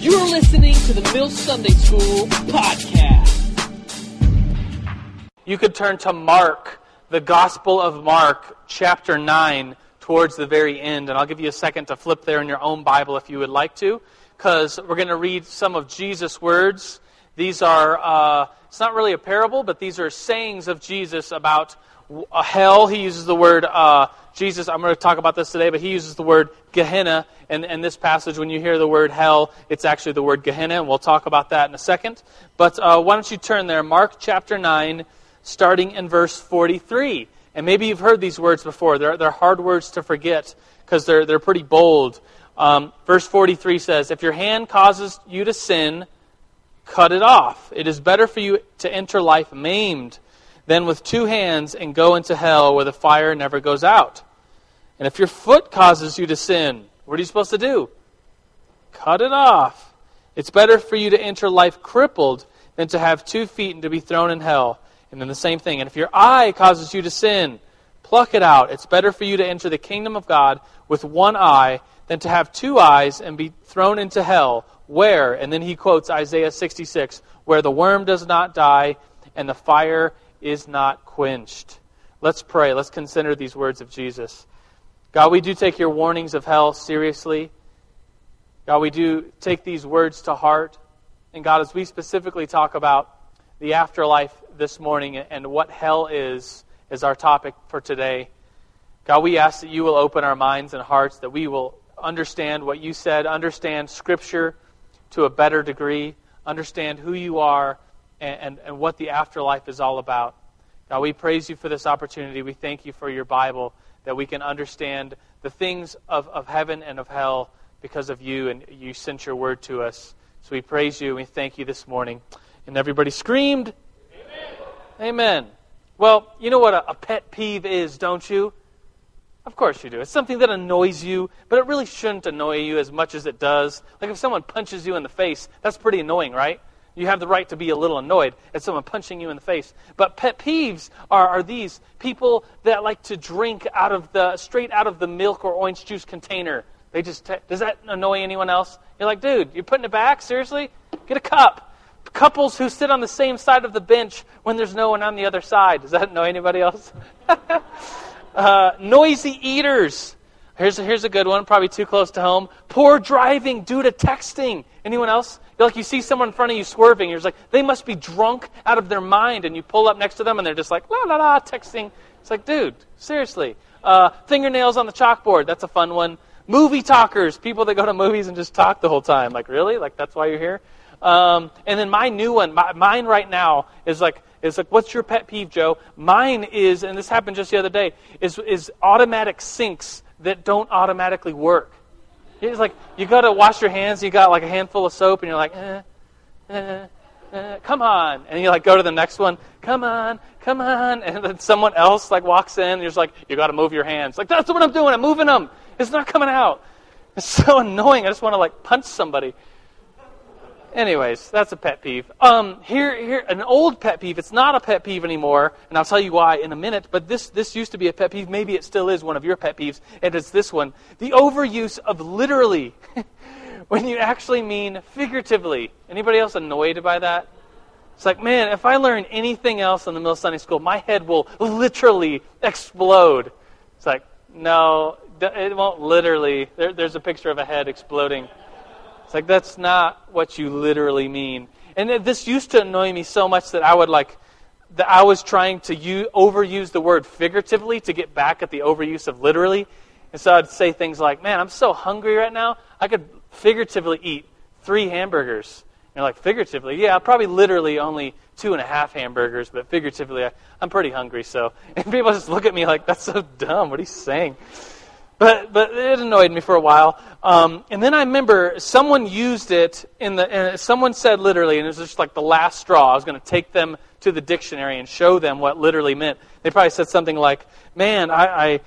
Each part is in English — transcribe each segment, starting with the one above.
You're listening to the Mill Sunday School podcast. You could turn to Mark, the Gospel of Mark, chapter 9, towards the very end. And I'll give you a second to flip there in your own Bible if you would like to, because we're going to read some of Jesus' words. These are, uh, it's not really a parable, but these are sayings of Jesus about hell. He uses the word, uh, Jesus, I'm going to talk about this today, but he uses the word Gehenna. And in this passage, when you hear the word hell, it's actually the word Gehenna, and we'll talk about that in a second. But uh, why don't you turn there? Mark chapter 9, starting in verse 43. And maybe you've heard these words before. They're, they're hard words to forget because they're, they're pretty bold. Um, verse 43 says, If your hand causes you to sin, cut it off. It is better for you to enter life maimed than with two hands and go into hell where the fire never goes out. And if your foot causes you to sin, what are you supposed to do? Cut it off. It's better for you to enter life crippled than to have two feet and to be thrown in hell. And then the same thing. And if your eye causes you to sin, pluck it out. It's better for you to enter the kingdom of God with one eye than to have two eyes and be thrown into hell, where, and then he quotes Isaiah 66, where the worm does not die and the fire is not quenched. Let's pray. Let's consider these words of Jesus. God, we do take your warnings of hell seriously. God, we do take these words to heart. And God, as we specifically talk about the afterlife this morning and what hell is, is our topic for today. God, we ask that you will open our minds and hearts, that we will understand what you said, understand Scripture to a better degree, understand who you are and, and, and what the afterlife is all about. God, we praise you for this opportunity. We thank you for your Bible that we can understand the things of, of heaven and of hell because of you, and you sent your word to us. So we praise you and we thank you this morning. And everybody screamed, Amen. Amen. Well, you know what a, a pet peeve is, don't you? Of course you do. It's something that annoys you, but it really shouldn't annoy you as much as it does. Like if someone punches you in the face, that's pretty annoying, right? You have the right to be a little annoyed at someone punching you in the face. But pet peeves are, are these people that like to drink out of the straight out of the milk or orange juice container. They just t- does that annoy anyone else? You're like, dude, you're putting it back? Seriously? Get a cup. Couples who sit on the same side of the bench when there's no one on the other side. Does that annoy anybody else? uh, noisy eaters. Here's a, here's a good one, probably too close to home. Poor driving due to texting. Anyone else? You're like you see someone in front of you swerving. You're just like, they must be drunk out of their mind. And you pull up next to them and they're just like, la la la, texting. It's like, dude, seriously. Uh, fingernails on the chalkboard. That's a fun one. Movie talkers. People that go to movies and just talk the whole time. Like, really? Like, that's why you're here? Um, and then my new one, my, mine right now is like, is like, what's your pet peeve, Joe? Mine is, and this happened just the other day, is, is automatic sinks that don't automatically work. It's like you got to wash your hands. You got like a handful of soap, and you're like, eh, eh, eh, come on, and you like go to the next one. Come on, come on, and then someone else like walks in. And you're just like, you got to move your hands. Like that's what I'm doing. I'm moving them. It's not coming out. It's so annoying. I just want to like punch somebody. Anyways, that's a pet peeve. Um, here, here, an old pet peeve. It's not a pet peeve anymore, and I'll tell you why in a minute. But this, this used to be a pet peeve. Maybe it still is one of your pet peeves, and it's this one: the overuse of literally, when you actually mean figuratively. Anybody else annoyed by that? It's like, man, if I learn anything else in the middle of Sunday School, my head will literally explode. It's like, no, it won't literally. There, there's a picture of a head exploding. It's like, that's not what you literally mean. And this used to annoy me so much that I would like, that I was trying to use, overuse the word figuratively to get back at the overuse of literally. And so I'd say things like, man, I'm so hungry right now, I could figuratively eat three hamburgers. And like, figuratively? Yeah, probably literally only two and a half hamburgers, but figuratively, I, I'm pretty hungry. So, and people just look at me like, that's so dumb. What are you saying? But, but it annoyed me for a while. Um, and then I remember someone used it in the, and someone said literally, and it was just like the last straw. I was going to take them to the dictionary and show them what literally meant. They probably said something like, man, I, I,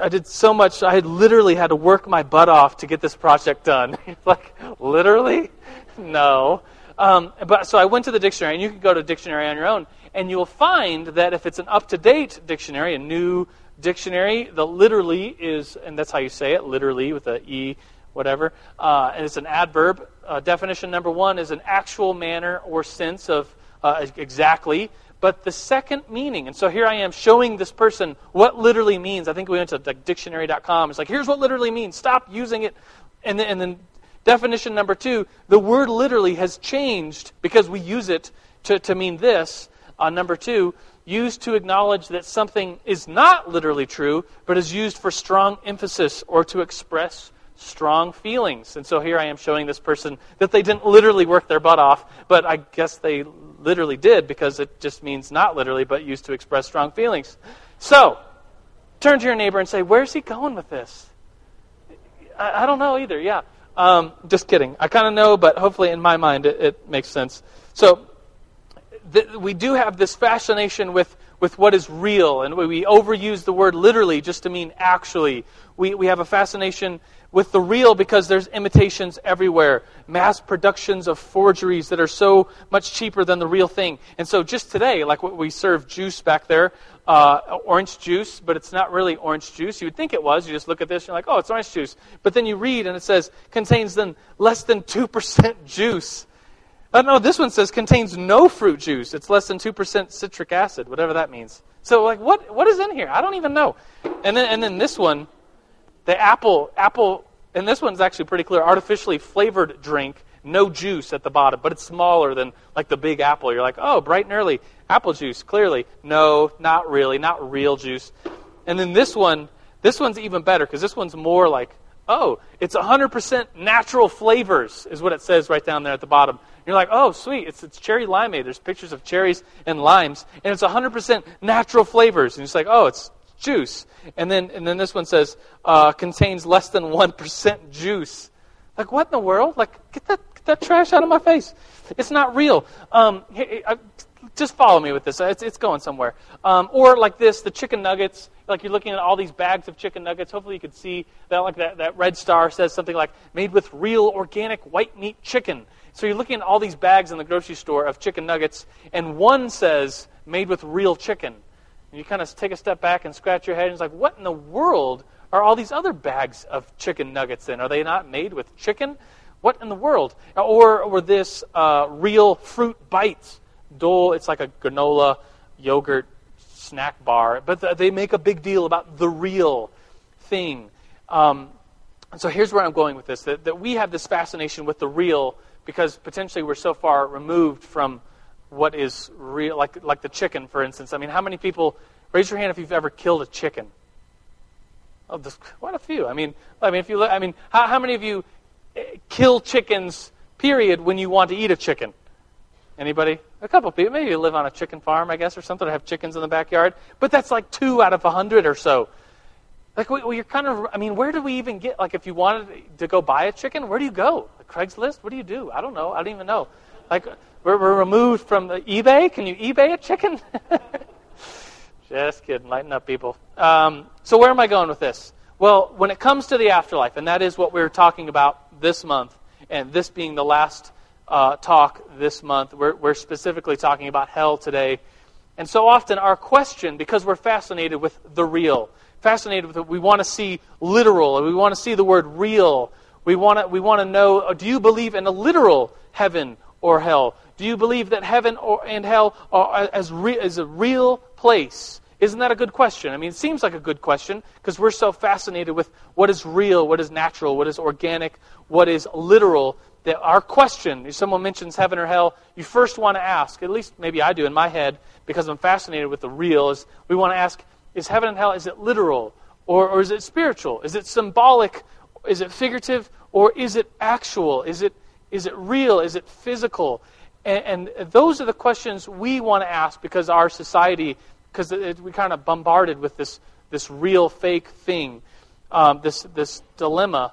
I did so much, I had literally had to work my butt off to get this project done. like, literally? No. Um, but so I went to the dictionary, and you can go to a dictionary on your own, and you'll find that if it's an up to date dictionary, a new dictionary, the literally is, and that's how you say it, literally with a E, whatever, uh, and it's an adverb. uh, definition number one is an actual manner or sense of uh, exactly. But the second meaning, and so here I am showing this person what literally means. I think we went to like, dictionary.com. It's like, here's what literally means. Stop using it. And then, and then definition number two, the word literally has changed because we use it to, to mean this. Uh, number two, used to acknowledge that something is not literally true, but is used for strong emphasis or to express strong feelings. And so here I am showing this person that they didn't literally work their butt off, but I guess they literally did because it just means not literally, but used to express strong feelings. So, turn to your neighbor and say, Where's he going with this? I, I don't know either, yeah. Um, just kidding. I kind of know, but hopefully in my mind it, it makes sense. So, th- we do have this fascination with, with what is real, and we overuse the word literally just to mean actually. We, we have a fascination with the real because there's imitations everywhere. Mass productions of forgeries that are so much cheaper than the real thing. And so just today, like we serve juice back there, uh, orange juice, but it's not really orange juice. You would think it was. You just look at this and you're like, oh, it's orange juice. But then you read and it says contains then less than 2% juice. Uh, no, this one says contains no fruit juice. It's less than 2% citric acid, whatever that means. So, like, what, what is in here? I don't even know. And then, and then this one, the apple, apple, and this one's actually pretty clear. Artificially flavored drink, no juice at the bottom, but it's smaller than like the big apple. You're like, oh, bright and early, apple juice. Clearly, no, not really, not real juice. And then this one, this one's even better because this one's more like, oh, it's 100% natural flavors, is what it says right down there at the bottom. You're like, oh, sweet, it's, it's cherry limeade. There's pictures of cherries and limes, and it's 100% natural flavors. And it's like, oh, it's juice. And then, and then this one says, uh, contains less than 1% juice. Like, what in the world? Like, get that, get that trash out of my face. It's not real. Um, just follow me with this. It's, it's going somewhere. Um, or like this, the chicken nuggets. Like you're looking at all these bags of chicken nuggets. Hopefully you can see that. Like that, that red star says something like made with real organic white meat chicken. So you're looking at all these bags in the grocery store of chicken nuggets, and one says made with real chicken. And you kind of take a step back and scratch your head and it's like, what in the world are all these other bags of chicken nuggets in? Are they not made with chicken? What in the world? Or, or this uh, real fruit bites. Dole, it's like a granola yogurt snack bar, but the, they make a big deal about the real thing. Um, and so here's where I'm going with this that, that we have this fascination with the real because potentially we're so far removed from what is real, like, like the chicken, for instance. I mean, how many people, raise your hand if you've ever killed a chicken? Oh, this, quite a few. I mean, I mean, if you look, I mean, how, how many of you eh, kill chickens, period, when you want to eat a chicken? Anybody? A couple people. Maybe you live on a chicken farm, I guess, or something, or have chickens in the backyard. But that's like two out of a hundred or so. Like, well, you're kind of, I mean, where do we even get, like, if you wanted to go buy a chicken, where do you go? Craigslist? What do you do? I don't know. I don't even know. Like, we're, we're removed from the eBay. Can you eBay a chicken? Just kidding. Lighten up, people. Um, so, where am I going with this? Well, when it comes to the afterlife, and that is what we're talking about this month, and this being the last uh, talk this month, we're, we're specifically talking about hell today. And so often, our question, because we're fascinated with the real, fascinated with it, we want to see literal, and we want to see the word real. We want to, we want to know uh, do you believe in a literal heaven or hell? Do you believe that heaven or, and hell are as re, is a real place? Isn't that a good question? I mean, it seems like a good question because we're so fascinated with what is real, what is natural, what is organic, what is literal. That our question, if someone mentions heaven or hell, you first want to ask, at least maybe I do in my head, because I'm fascinated with the real, is we want to ask, is heaven and hell, is it literal? Or, or is it spiritual? Is it symbolic? Is it figurative? Or is it actual? Is it is it real? Is it physical? And, and those are the questions we want to ask because our society, because we kind of bombarded with this, this real fake thing, um, this, this dilemma.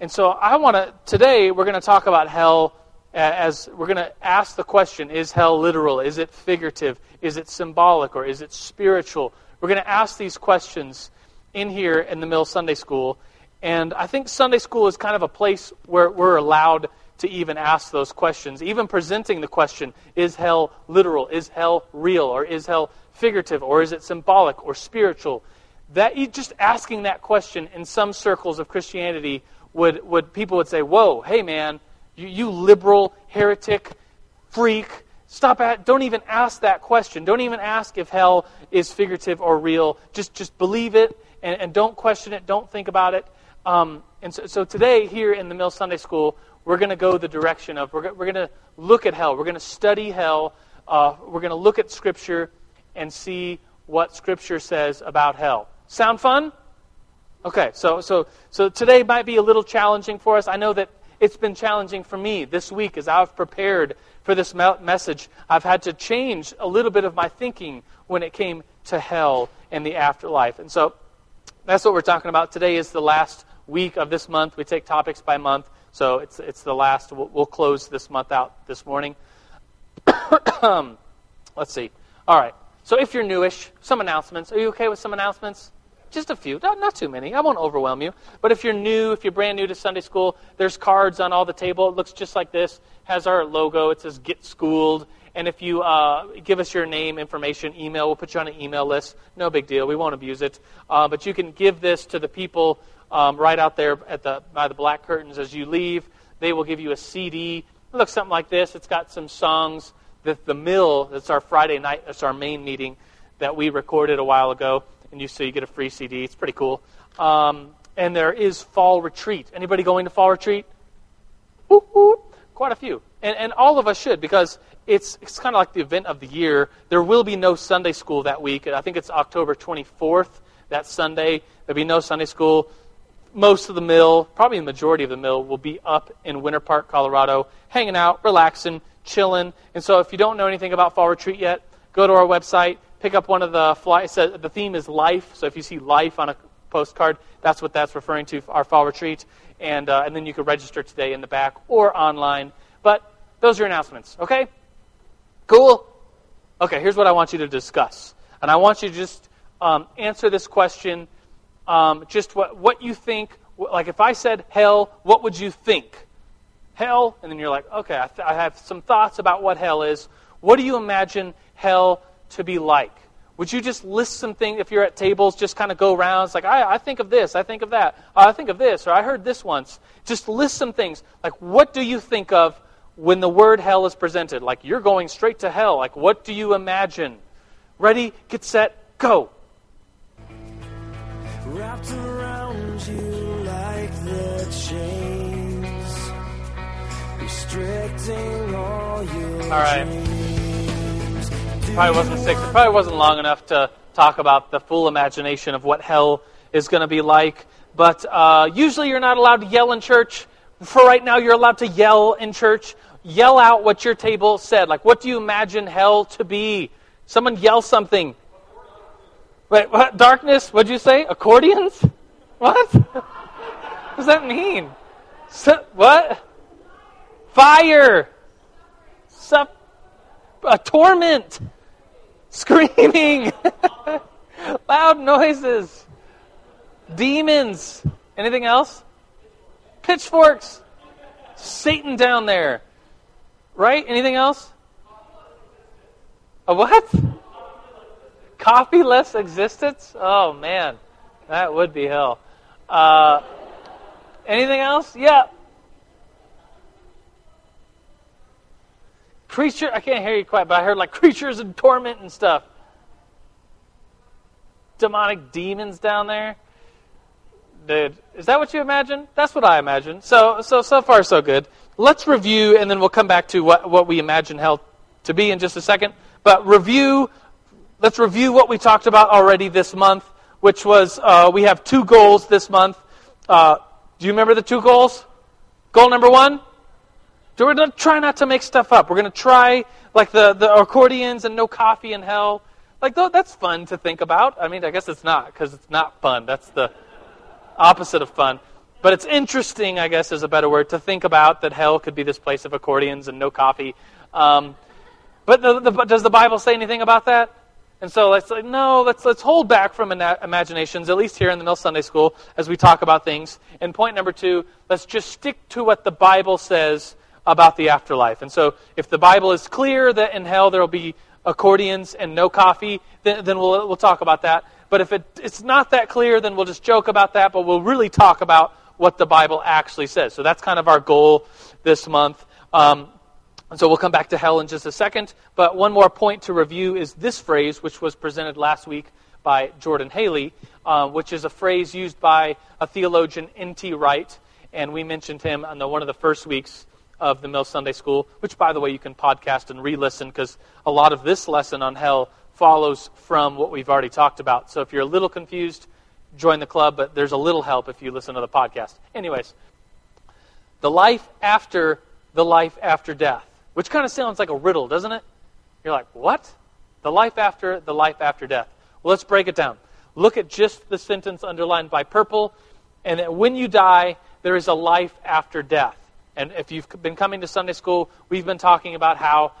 And so I want to, today we're going to talk about hell as we're going to ask the question is hell literal? Is it figurative? Is it symbolic? Or is it spiritual? We're going to ask these questions in here in the Mill Sunday School. And I think Sunday school is kind of a place where we're allowed to even ask those questions. Even presenting the question, is hell literal? Is hell real? Or is hell figurative? Or is it symbolic or spiritual? That just asking that question in some circles of Christianity would, would people would say, Whoa, hey man, You, you liberal, heretic, freak. Stop at, don't even ask that question. Don't even ask if hell is figurative or real. Just, just believe it and, and don't question it. Don't think about it. Um, and so, so today, here in the Mill Sunday School, we're going to go the direction of, we're, we're going to look at hell. We're going to study hell. Uh, we're going to look at Scripture and see what Scripture says about hell. Sound fun? Okay, so, so, so today might be a little challenging for us. I know that it's been challenging for me this week as I've prepared for this message. I've had to change a little bit of my thinking when it came to hell and the afterlife. And so that's what we're talking about. Today is the last week of this month. We take topics by month, so it's, it's the last. We'll, we'll close this month out this morning. Let's see. All right. So if you're newish, some announcements. Are you okay with some announcements? Just a few, not, not too many. I won't overwhelm you. But if you're new, if you're brand new to Sunday school, there's cards on all the table. It looks just like this. Has our logo. It says "Get Schooled." And if you uh, give us your name, information, email, we'll put you on an email list. No big deal. We won't abuse it. Uh, but you can give this to the people um, right out there at the by the black curtains as you leave. They will give you a CD. It looks something like this. It's got some songs that the mill. That's our Friday night. That's our main meeting that we recorded a while ago and you so you get a free CD. It's pretty cool. Um, and there is fall retreat. Anybody going to fall retreat? Ooh, quite a few, and and all of us should because it's it's kind of like the event of the year. There will be no Sunday school that week. I think it's October 24th. That Sunday there'll be no Sunday school. Most of the mill, probably the majority of the mill, will be up in Winter Park, Colorado, hanging out, relaxing, chilling. And so, if you don't know anything about fall retreat yet, go to our website pick up one of the fly. Says, the theme is life. So if you see life on a postcard, that's what that's referring to. Our fall retreat, and uh, and then you can register today in the back or online. But those are your announcements. Okay. Cool. Okay. Here's what I want you to discuss, and I want you to just um, answer this question. Um, just what what you think. Like if I said hell, what would you think? Hell, and then you're like, okay, I, th- I have some thoughts about what hell is. What do you imagine hell to be like? Would you just list some things, if you're at tables, just kind of go around? It's like, I, I think of this, I think of that, I think of this, or I heard this once. Just list some things. Like, what do you think of when the word hell is presented? Like, you're going straight to hell. Like, what do you imagine? Ready, get set, go. Wrapped around you like the chains, restricting all your All right it probably wasn't six. It probably wasn't long enough to talk about the full imagination of what hell is going to be like. But uh, usually you're not allowed to yell in church. For right now, you're allowed to yell in church. Yell out what your table said. Like, what do you imagine hell to be? Someone yell something. Wait, what? Darkness? What'd you say? Accordions? What? what does that mean? What? Fire. A torment screaming, loud noises, demons. Anything else? Pitchforks, Satan down there. Right? Anything else? A what? Coffee-less existence? Oh man, that would be hell. Uh, anything else? Yeah. creature. I can't hear you quite, but I heard like creatures in torment and stuff. Demonic demons down there. Dude, is that what you imagine? That's what I imagine. So, so, so far, so good. Let's review, and then we'll come back to what, what we imagine hell to be in just a second. But review, let's review what we talked about already this month, which was uh, we have two goals this month. Uh, do you remember the two goals? Goal number one we're going to try not to make stuff up. We're going to try, like the, the accordions and no coffee in hell. Like, that's fun to think about. I mean, I guess it's not, because it's not fun. That's the opposite of fun. But it's interesting, I guess, is a better word, to think about that hell could be this place of accordions and no coffee. Um, but the, the, does the Bible say anything about that? And so let's like, no, let's let's hold back from imaginations, at least here in the Mill Sunday School, as we talk about things. And point number two, let's just stick to what the Bible says about the afterlife. And so, if the Bible is clear that in hell there will be accordions and no coffee, then, then we'll, we'll talk about that. But if it, it's not that clear, then we'll just joke about that, but we'll really talk about what the Bible actually says. So that's kind of our goal this month. Um, and so we'll come back to hell in just a second. But one more point to review is this phrase, which was presented last week by Jordan Haley, uh, which is a phrase used by a theologian, N.T. Wright. And we mentioned him on the, one of the first weeks of the Mill Sunday School, which, by the way, you can podcast and re listen because a lot of this lesson on hell follows from what we've already talked about. So if you're a little confused, join the club, but there's a little help if you listen to the podcast. Anyways, the life after the life after death, which kind of sounds like a riddle, doesn't it? You're like, what? The life after the life after death. Well, let's break it down. Look at just the sentence underlined by purple, and when you die, there is a life after death. And if you've been coming to Sunday school, we've been talking about how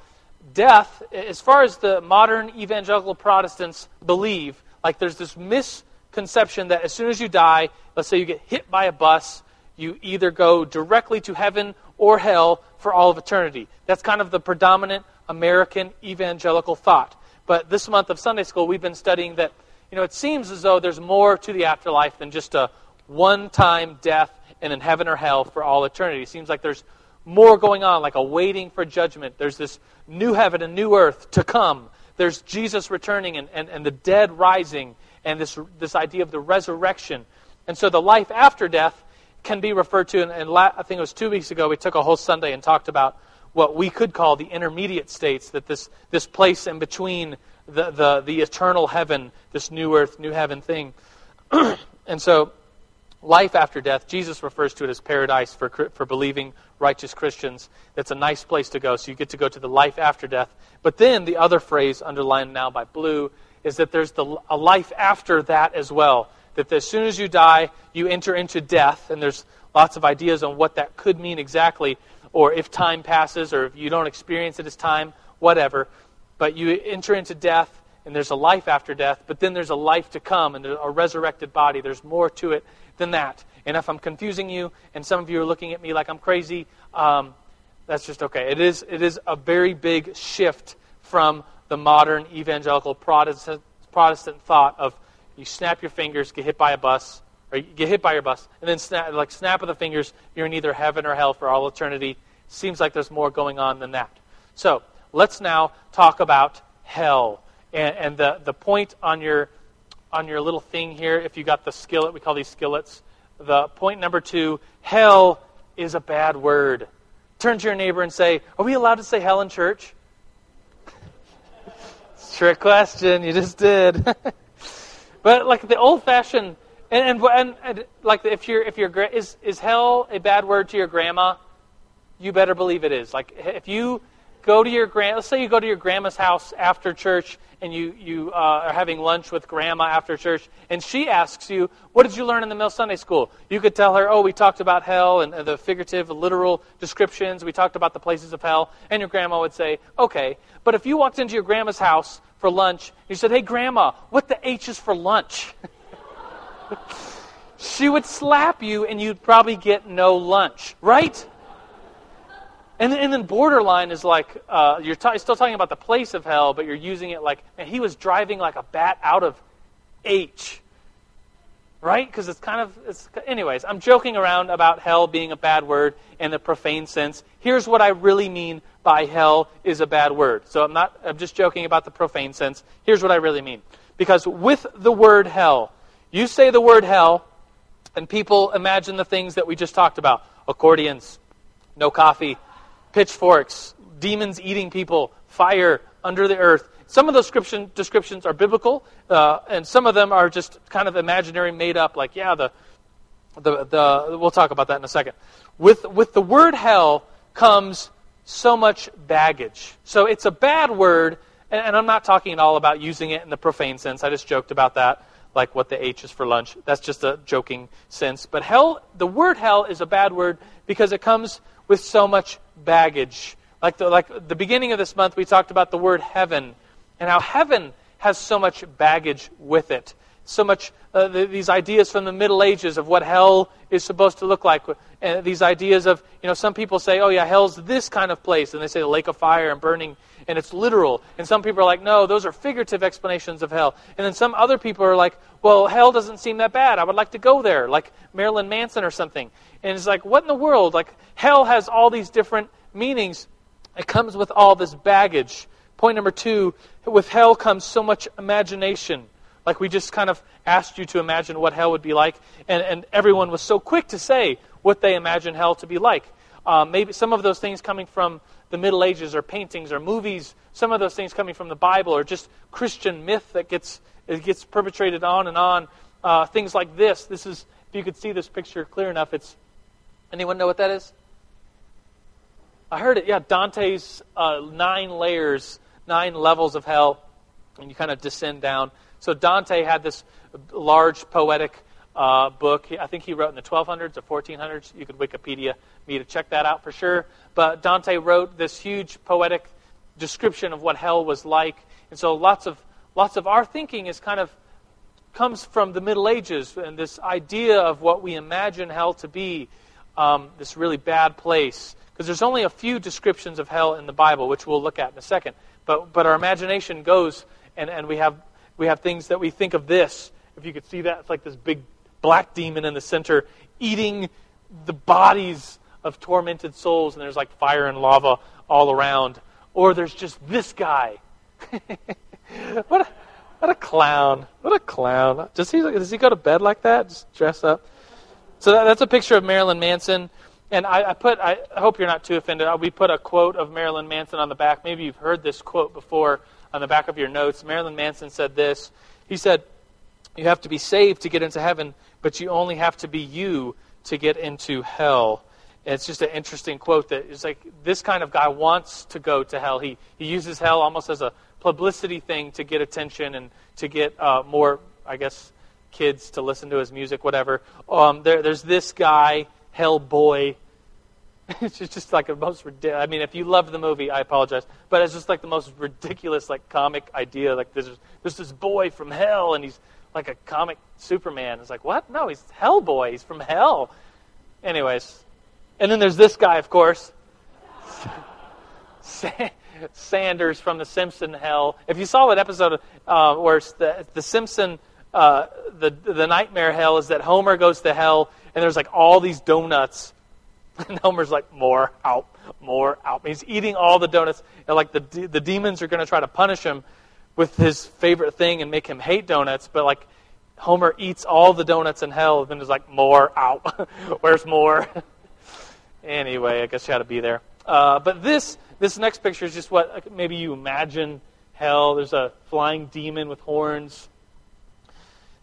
death, as far as the modern evangelical Protestants believe, like there's this misconception that as soon as you die, let's say you get hit by a bus, you either go directly to heaven or hell for all of eternity. That's kind of the predominant American evangelical thought. But this month of Sunday school, we've been studying that, you know, it seems as though there's more to the afterlife than just a one time death and in heaven or hell for all eternity. It seems like there's more going on, like a waiting for judgment. There's this new heaven and new earth to come. There's Jesus returning and, and, and the dead rising and this, this idea of the resurrection. And so the life after death can be referred to, and, and la- I think it was two weeks ago, we took a whole Sunday and talked about what we could call the intermediate states, that this, this place in between the, the, the eternal heaven, this new earth, new heaven thing. and so, life after death, Jesus refers to it as paradise for, for believing righteous Christians. That's a nice place to go. So you get to go to the life after death. But then the other phrase, underlined now by blue, is that there's the, a life after that as well. That as soon as you die, you enter into death, and there's lots of ideas on what that could mean exactly, or if time passes, or if you don't experience it as time, whatever. But you enter into death, and there's a life after death, but then there's a life to come, and a resurrected body. There's more to it than that. And if I'm confusing you, and some of you are looking at me like I'm crazy, um, that's just okay. It is, it is a very big shift from the modern evangelical Protestant, Protestant thought of you snap your fingers, get hit by a bus, or you get hit by your bus, and then snap, like snap of the fingers, you're in either heaven or hell for all eternity. Seems like there's more going on than that. So let's now talk about hell. And, and the, the point on your on your little thing here, if you got the skillet, we call these skillets. The point number two, hell is a bad word. Turn to your neighbor and say, Are we allowed to say hell in church? Trick question. You just did. but like the old-fashioned, and, and, and, and like if you're if you're is is hell a bad word to your grandma? You better believe it is. Like if you go to your grand, let's say you go to your grandma's house after church and you, you uh, are having lunch with grandma after church, and she asks you, What did you learn in the Mill Sunday School? You could tell her, Oh, we talked about hell and the figurative, literal descriptions. We talked about the places of hell. And your grandma would say, Okay. But if you walked into your grandma's house for lunch, you said, Hey, grandma, what the H is for lunch? she would slap you and you'd probably get no lunch, right? And, and then borderline is like uh, you're t- still talking about the place of hell, but you're using it like, and he was driving like a bat out of H. Right? Because it's kind of, it's, anyways, I'm joking around about hell being a bad word in the profane sense. Here's what I really mean by hell is a bad word. So I'm not, I'm just joking about the profane sense. Here's what I really mean. Because with the word hell, you say the word hell, and people imagine the things that we just talked about accordions, no coffee, pitchforks, demons eating people, fire under the earth. Some of those description, descriptions are biblical, uh, and some of them are just kind of imaginary, made up. Like, yeah, the, the, the we'll talk about that in a second. With with the word hell comes so much baggage. So it's a bad word, and, and I'm not talking at all about using it in the profane sense. I just joked about that, like what the H is for lunch. That's just a joking sense. But hell, the word hell is a bad word because it comes with so much baggage. Like the, like the beginning of this month, we talked about the word heaven and how heaven has so much baggage with it. So much uh, the, these ideas from the Middle Ages of what hell is supposed to look like. And these ideas of, you know, some people say, oh, yeah, hell's this kind of place. And they say the lake of fire and burning, and it's literal. And some people are like, no, those are figurative explanations of hell. And then some other people are like, well, hell doesn't seem that bad. I would like to go there, like Marilyn Manson or something. And it's like, what in the world? Like, hell has all these different meanings. It comes with all this baggage. Point number two with hell comes so much imagination. Like we just kind of asked you to imagine what hell would be like, and, and everyone was so quick to say what they imagine hell to be like. Um, maybe some of those things coming from the Middle Ages or paintings or movies, some of those things coming from the Bible or just Christian myth that gets, it gets perpetrated on and on. Uh, things like this. This is, if you could see this picture clear enough, it's, anyone know what that is? I heard it, yeah, Dante's uh, nine layers, nine levels of hell, and you kind of descend down. So Dante had this large poetic uh, book. I think he wrote in the 1200s or 1400s. You could Wikipedia me to check that out for sure. But Dante wrote this huge poetic description of what hell was like. And so lots of lots of our thinking is kind of comes from the Middle Ages and this idea of what we imagine hell to be, um, this really bad place. Because there's only a few descriptions of hell in the Bible, which we'll look at in a second. But but our imagination goes and, and we have we have things that we think of this. If you could see that, it's like this big black demon in the center eating the bodies of tormented souls, and there's like fire and lava all around. Or there's just this guy. what, a, what a clown. What a clown. Does he, does he go to bed like that? Just dress up? So that, that's a picture of Marilyn Manson. And I, I put, I hope you're not too offended. Uh, we put a quote of Marilyn Manson on the back. Maybe you've heard this quote before on the back of your notes. Marilyn Manson said this. He said, You have to be saved to get into heaven, but you only have to be you to get into hell. And it's just an interesting quote that it's like this kind of guy wants to go to hell. He, he uses hell almost as a publicity thing to get attention and to get uh, more, I guess, kids to listen to his music, whatever. Um, there, there's this guy, Hellboy, it's just like the most ridiculous. I mean, if you love the movie, I apologize, but it's just like the most ridiculous, like comic idea. Like there's there's this boy from hell, and he's like a comic Superman. It's like what? No, he's Hellboy. He's from hell. Anyways, and then there's this guy, of course, Flanders from the Simpson Hell. If you saw that episode uh, where the the Simpson. Uh, the the nightmare hell is that Homer goes to hell and there's like all these donuts and Homer's like, more out, more out. He's eating all the donuts. And like the, the demons are going to try to punish him with his favorite thing and make him hate donuts. But like Homer eats all the donuts in hell, and then is like, more out. Where's more? anyway, I guess you had to be there. Uh, but this this next picture is just what maybe you imagine hell. There's a flying demon with horns.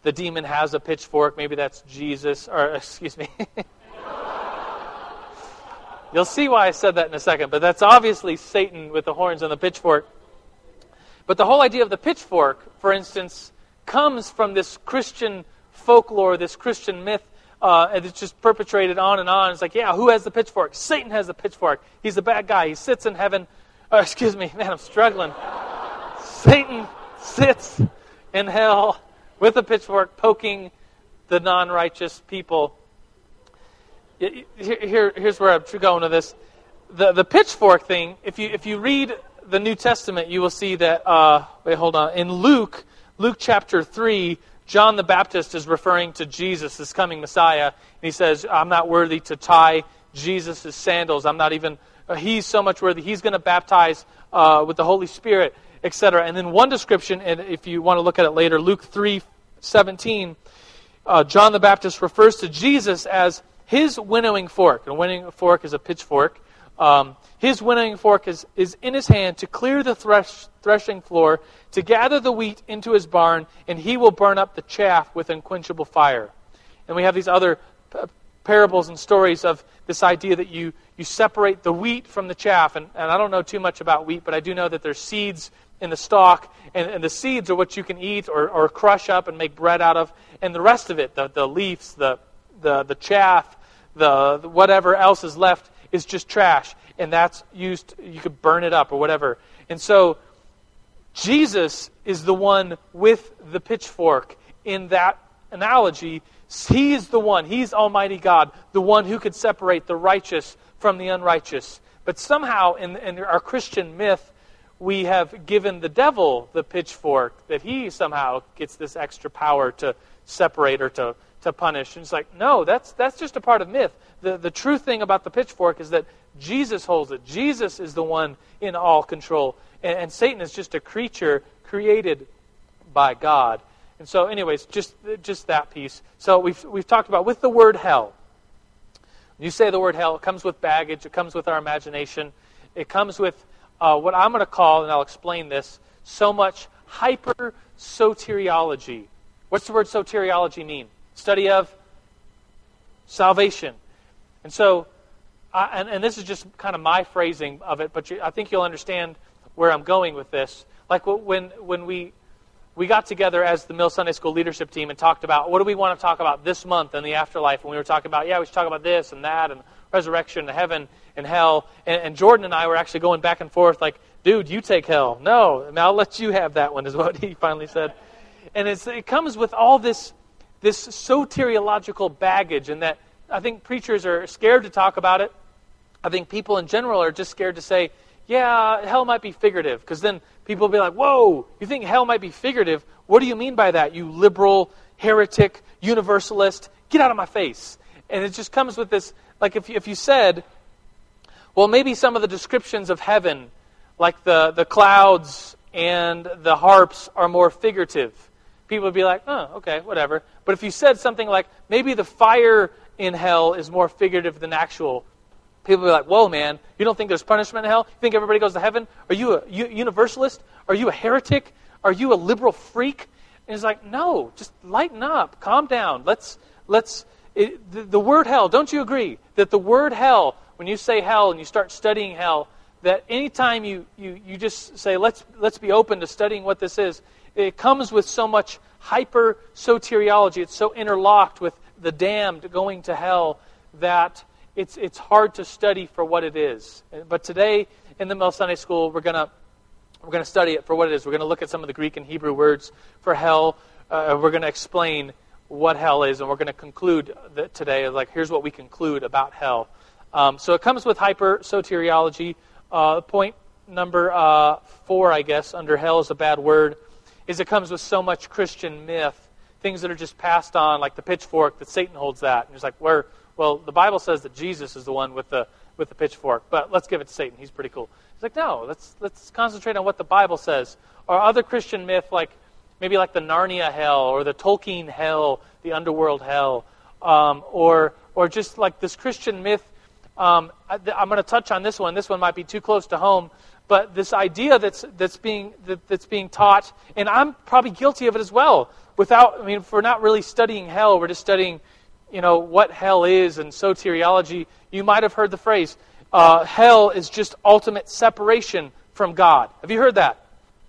The demon has a pitchfork. Maybe that's Jesus, or excuse me. You'll see why I said that in a second, but that's obviously Satan with the horns and the pitchfork. But the whole idea of the pitchfork, for instance, comes from this Christian folklore, this Christian myth, uh, and it's just perpetrated on and on. It's like, yeah, who has the pitchfork? Satan has the pitchfork. He's the bad guy. He sits in heaven. Uh, excuse me, man, I'm struggling. Satan sits in hell with a pitchfork poking the non righteous people here, here's where I'm going with this. The, the pitchfork thing, if you, if you read the New Testament, you will see that, uh, wait, hold on. In Luke, Luke chapter 3, John the Baptist is referring to Jesus, this coming Messiah. And he says, I'm not worthy to tie Jesus' sandals. I'm not even, uh, he's so much worthy. He's going to baptize uh, with the Holy Spirit, etc. And then one description, and if you want to look at it later, Luke 3 17, uh, John the Baptist refers to Jesus as his winnowing fork, and a winnowing fork is a pitchfork, um, his winnowing fork is, is in his hand to clear the thresh, threshing floor, to gather the wheat into his barn, and he will burn up the chaff with unquenchable fire. And we have these other p- parables and stories of this idea that you, you separate the wheat from the chaff. And, and I don't know too much about wheat, but I do know that there's seeds in the stalk, and, and the seeds are what you can eat or, or crush up and make bread out of. And the rest of it, the, the leaves, the, the, the chaff, the, the whatever else is left is just trash, and that's used. You could burn it up or whatever. And so, Jesus is the one with the pitchfork in that analogy, He's the one, He's Almighty God, the one who could separate the righteous from the unrighteous. But somehow, in, in our Christian myth, we have given the devil the pitchfork, that he somehow gets this extra power to separate or to, to punish. And it's like, no, that's, that's just a part of myth. The, the true thing about the pitchfork is that Jesus holds it. Jesus is the one in all control. And, and Satan is just a creature created by God. And so, anyways, just, just that piece. So we've, we've talked about with the word hell. When you say the word hell, it comes with baggage, it comes with our imagination, it comes with uh, what I'm going to call, and I'll explain this, so much hyper soteriology. What's the word soteriology mean? Study of salvation. And so, I, and, and, this is just kind of my phrasing of it, but you, I think you'll understand where I'm going with this. Like when, when we, we got together as the Mill Sunday School leadership team and talked about what do we want to talk about this month in the afterlife, and we were talking about, yeah, we should talk about this and that, and resurrection, and heaven, and hell. And, and, Jordan and I were actually going back and forth, like, dude, you take hell. No, I'll let you have that one, is what he finally said. And it comes with all this, this soteriological baggage, and that I think preachers are scared to talk about it. I think people in general are just scared to say, yeah, hell might be figurative, because then people will be like, whoa, you think hell might be figurative? What do you mean by that, you liberal, heretic, universalist? Get out of my face. And it just comes with this, like if you, if you said, well, maybe some of the descriptions of heaven, like the, the clouds and the harps, are more figurative. People would be like, oh, okay, whatever. But if you said something like, maybe the fire in hell is more figurative than actual, people would be like, whoa, man, you don't think there's punishment in hell? You think everybody goes to heaven? Are you a universalist? Are you a heretic? Are you a liberal freak? And it's like, no, just lighten up, calm down. Let's, let's, it, the, the word hell, don't you agree that the word hell when you say hell and you start studying hell, that anytime you, you, you just say, let's, let's be open to studying what this is, it comes with so much hyper soteriology. It's so interlocked with the damned going to hell that it's, it's hard to study for what it is. But today in the Mill Sunday School, we're going to we're going to study it for what it is. We're going to look at some of the Greek and Hebrew words for hell. Uh, we're going to explain what hell is, and we're going to conclude that today. Like, here's what we conclude about hell. Um, so it comes with hyper soteriology. Uh, point number uh, four, I guess, under hell is a bad word, is it comes with so much Christian myth, things that are just passed on, like the pitchfork that Satan holds that. And it's like, where? Well, the Bible says that Jesus is the one with the with the pitchfork, but let's give it to Satan. He's pretty cool. He's like, no, let's let's concentrate on what the Bible says. Or other Christian myth, like maybe like the Narnia hell or the Tolkien hell, the underworld hell, um, or or just like this Christian myth um, I, am going to touch on this one. This one might be too close to home, but this idea that's that's being that, that's being taught, and I'm probably guilty of it as well. Without, I mean, if we're not really studying hell, we're just studying, you know, what hell is and soteriology. You might have heard the phrase, uh, "Hell is just ultimate separation from God." Have you heard that?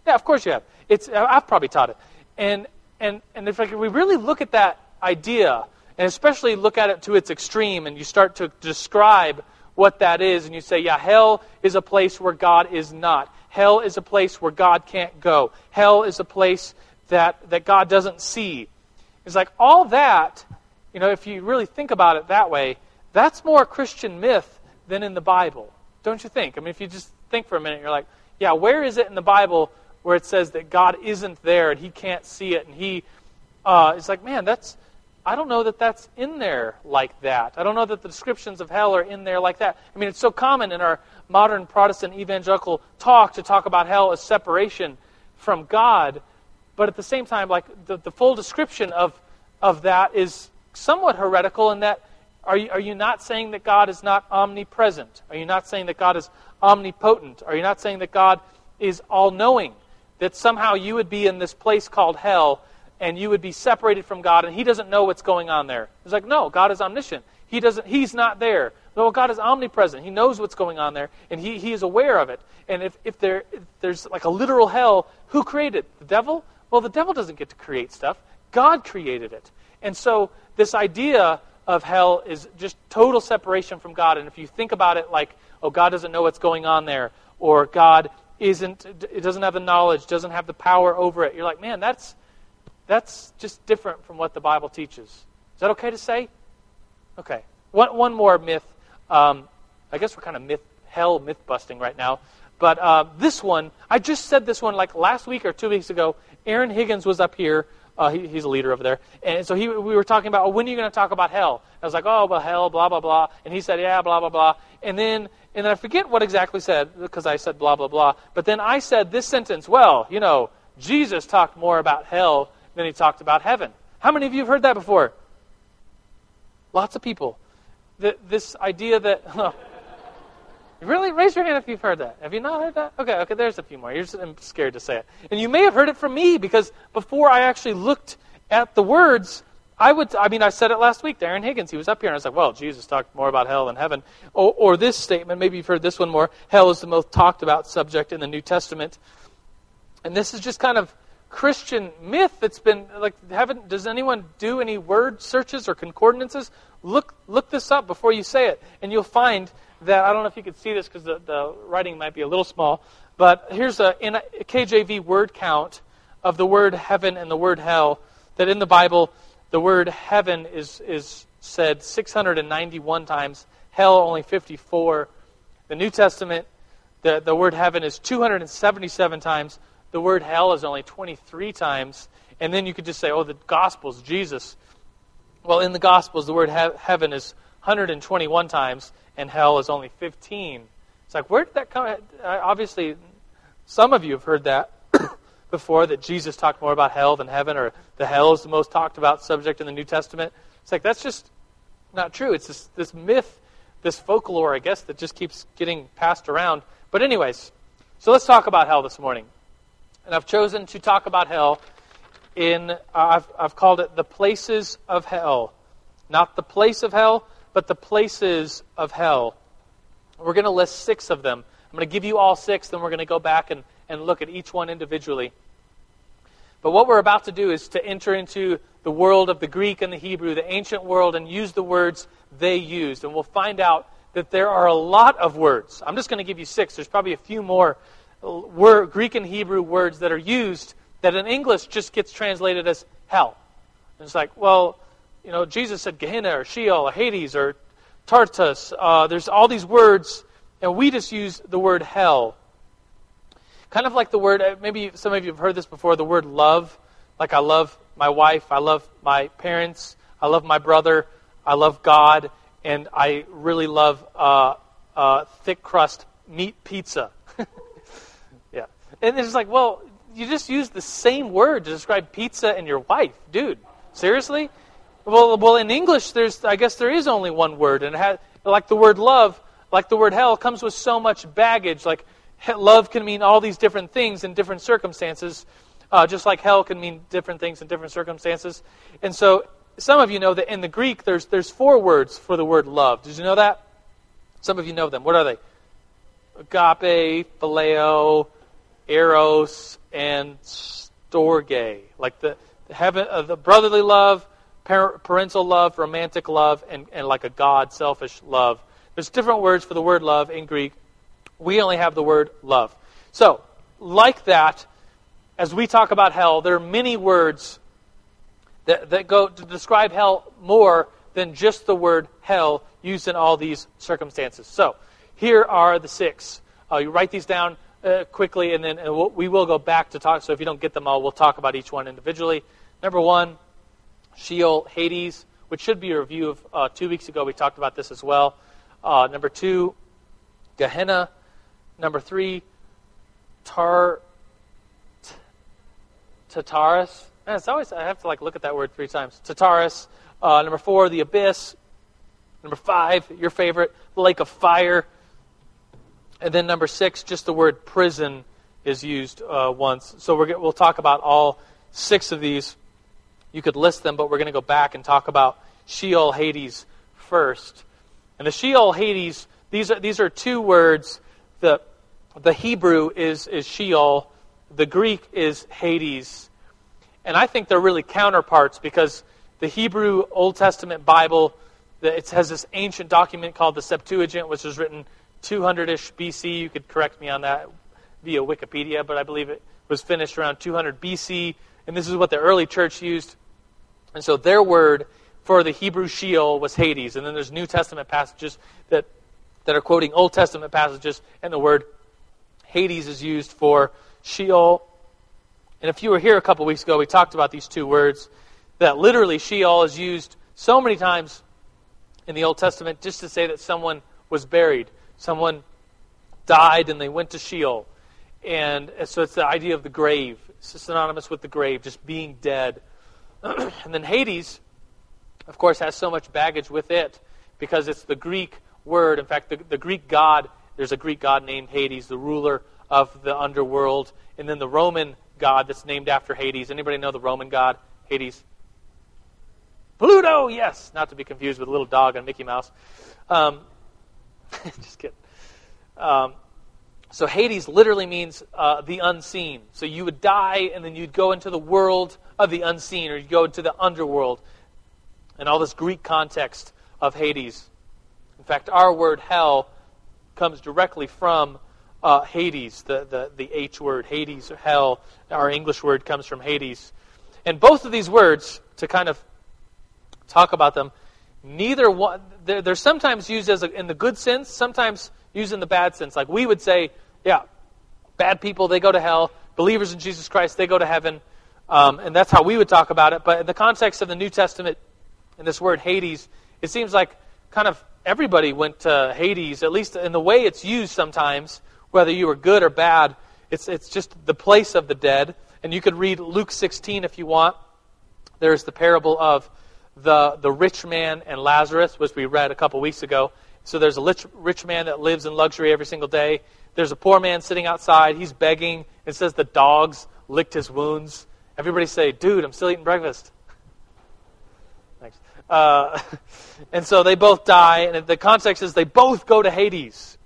Yeah, of course you have. It's I've probably taught it, and and and if we really look at that idea and especially look at it to its extreme and you start to describe what that is and you say, yeah, hell is a place where God is not. Hell is a place where God can't go. Hell is a place that, that God doesn't see. It's like all that, you know, if you really think about it that way, that's more Christian myth than in the Bible. Don't you think? I mean, if you just think for a minute, you're like, yeah, where is it in the Bible where it says that God isn't there and he can't see it and he, uh, it's like, man, that's, I don't know that that's in there like that. I don't know that the descriptions of hell are in there like that. I mean, it's so common in our modern Protestant evangelical talk to talk about hell as separation from God, but at the same time, like the, the full description of, of that is somewhat heretical in that are you, are you not saying that God is not omnipresent? Are you not saying that God is omnipotent? Are you not saying that God is all knowing? That somehow you would be in this place called hell and you would be separated from God, and He doesn't know what's going on there. It's like, no, God is omniscient. He doesn't. He's not there. No, God is omnipresent. He knows what's going on there, and He, he is aware of it. And if, if, there, if there's like a literal hell, who created it? The devil? Well, the devil doesn't get to create stuff. God created it. And so this idea of hell is just total separation from God. And if you think about it like, oh, God doesn't know what's going on there, or God isn't, it doesn't have the knowledge, doesn't have the power over it, you're like, man, that's that's just different from what the Bible teaches. Is that okay to say? Okay. One, one more myth. Um, I guess we're kind of myth, hell myth busting right now. But uh, this one, I just said this one like last week or two weeks ago. Aaron Higgins was up here. Uh, he, he's a leader over there. And so he, we were talking about, oh, when are you going to talk about hell? I was like, oh, well, hell, blah, blah, blah. And he said, yeah, blah, blah, blah. And then, and then I forget what exactly said because I said blah, blah, blah. But then I said this sentence, well, you know, Jesus talked more about hell than he talked about heaven. How many of you have heard that before? Lots of people. The, this idea that. Oh. really? Raise your hand if you've heard that. Have you not heard that? Okay, okay, there's a few more. You're just I'm scared to say it. And you may have heard it from me because before I actually looked at the words, I would, I mean, I said it last week to Aaron Higgins. He was up here, and I was like, well, Jesus talked more about hell than heaven. Or, or this statement, maybe you've heard this one more hell is the most talked about subject in the New Testament. And this is just kind of Christian myth that's been like haven't does anyone do any word searches or concordances? Look look this up before you say it, and you'll find that I don't know if you can see this because the, the writing might be a little small, but here's a a KJV word count of the word heaven and the word hell. That in the Bible, the word heaven is is said 691 times, hell only 54. The New Testament, the, the word heaven is 277 times the word hell is only 23 times. And then you could just say, oh, the Gospels, Jesus. Well, in the Gospels, the word he- heaven is 121 times, and hell is only 15. It's like, where did that come? Obviously, some of you have heard that before, that Jesus talked more about hell than heaven, or the hell is the most talked about subject in the New Testament. It's like, that's just not true. It's this, this myth, this folklore, I guess, that just keeps getting passed around. But, anyways, so let's talk about hell this morning and I've chosen to talk about hell in, uh, I've, I've called it the places of hell. Not the place of hell, but the places of hell. We're going to list six of them. I'm going to give you all six, then we're going to go back and, and look at each one individually. But what we're about to do is to enter into the world of the Greek and the Hebrew, the ancient world, and use the words they used. And we'll find out that there are a lot of words. I'm just going to give you six. There's probably a few more Greek and Hebrew words that are used that in English just gets translated as hell. And it's like, well, you know, Jesus said Gehenna or Sheol or Hades or Tartarus. Uh, there's all these words, and we just use the word hell. Kind of like the word, uh, maybe some of you have heard this before, the word love. Like I love my wife, I love my parents, I love my brother, I love God, and I really love uh, uh, thick crust meat pizza. And it's like, well, you just used the same word to describe pizza and your wife, dude. Seriously? Well, well, in English, there's I guess there is only one word, and has, like the word love, like the word hell, comes with so much baggage. Like love can mean all these different things in different circumstances, uh, just like hell can mean different things in different circumstances. And so, some of you know that in the Greek, there's there's four words for the word love. Did you know that? Some of you know them. What are they? Agape, phileo, eros, and storge, like the, the heaven, uh, the brotherly love, par- parental love, romantic love, and, and like a God, selfish love. There's different words for the word love in Greek. We only have the word love. So, like that, as we talk about hell, there are many words that, that go to describe hell more than just the word hell used in all these circumstances. So, here are the six. Uh, you write these down uh, quickly, and then and we'll, we will go back to talk. So if you don't get them all, we'll talk about each one individually. Number one, Sheol, Hades, which should be a review of uh, two weeks ago. We talked about this as well. Uh, number two, Gehenna. Number three, Tar. Tataris. Man, it's always I have to like look at that word three times. Tataris. Uh, number four, the abyss. Number five, your favorite, the lake of fire. And then number six, just the word prison is used uh, once. So we will talk about all six of these. You could list them, but we're going to go back and talk about Sheol, Hades first. And the Sheol, Hades, these are, these are two words. The, the Hebrew is, is Sheol, the Greek is Hades. And I think they're really counterparts because the Hebrew Old Testament Bible, it has this ancient document called the Septuagint, which was written 200 ish BC. You could correct me on that via Wikipedia, but I believe it was finished around 200 BC. and this is what the early church used. And so their word for the Hebrew Sheol was Hades. And then there's New Testament passages that, that are quoting Old Testament passages, and the word Hades is used for Sheol. And if you were here a couple weeks ago, we talked about these two words. That literally Sheol is used so many times in the Old Testament just to say that someone was buried. Someone died and they went to Sheol. And so it's the idea of the grave. It's synonymous with the grave, just being dead. and then Hades, of course, has so much baggage with it because it's the Greek word. In fact, the, the Greek god, there's a Greek god named Hades, the ruler of the underworld. And then the Roman god that's named after Hades. Anybody know the Roman god, Hades? Pluto, yes. Not to be confused with a little dog on Mickey Mouse. Um, just kidding. Um, so Hades literally means uh, the unseen. So you would die and then you'd go into the world of the unseen or you'd go into the underworld. And all this Greek context of Hades. In fact, our word hell comes directly from uh, Hades, the, the, the H word, Hades or hell. Our English word comes from Hades. And both of these words, to kind of talk about them, neither one, they're, they're sometimes used as a, in the good sense, sometimes used in the bad sense. Like we would say, yeah, bad people, they go to hell. Believers in Jesus Christ, they go to heaven. Um, and that's how we would talk about it. But in the context of the New Testament, in this word Hades, it seems like kind of everybody went to Hades, at least in the way it's used sometimes, whether you were good or bad. It's, it's just the place of the dead. And you could read Luke 16 if you want. There's the parable of the, the rich man and Lazarus, which we read a couple weeks ago. So there's a rich man that lives in luxury every single day. There's a poor man sitting outside. He's begging. It says the dogs licked his wounds. Everybody say, dude, I'm still eating breakfast. Thanks. Uh, and so they both die, and the context is they both go to Hades.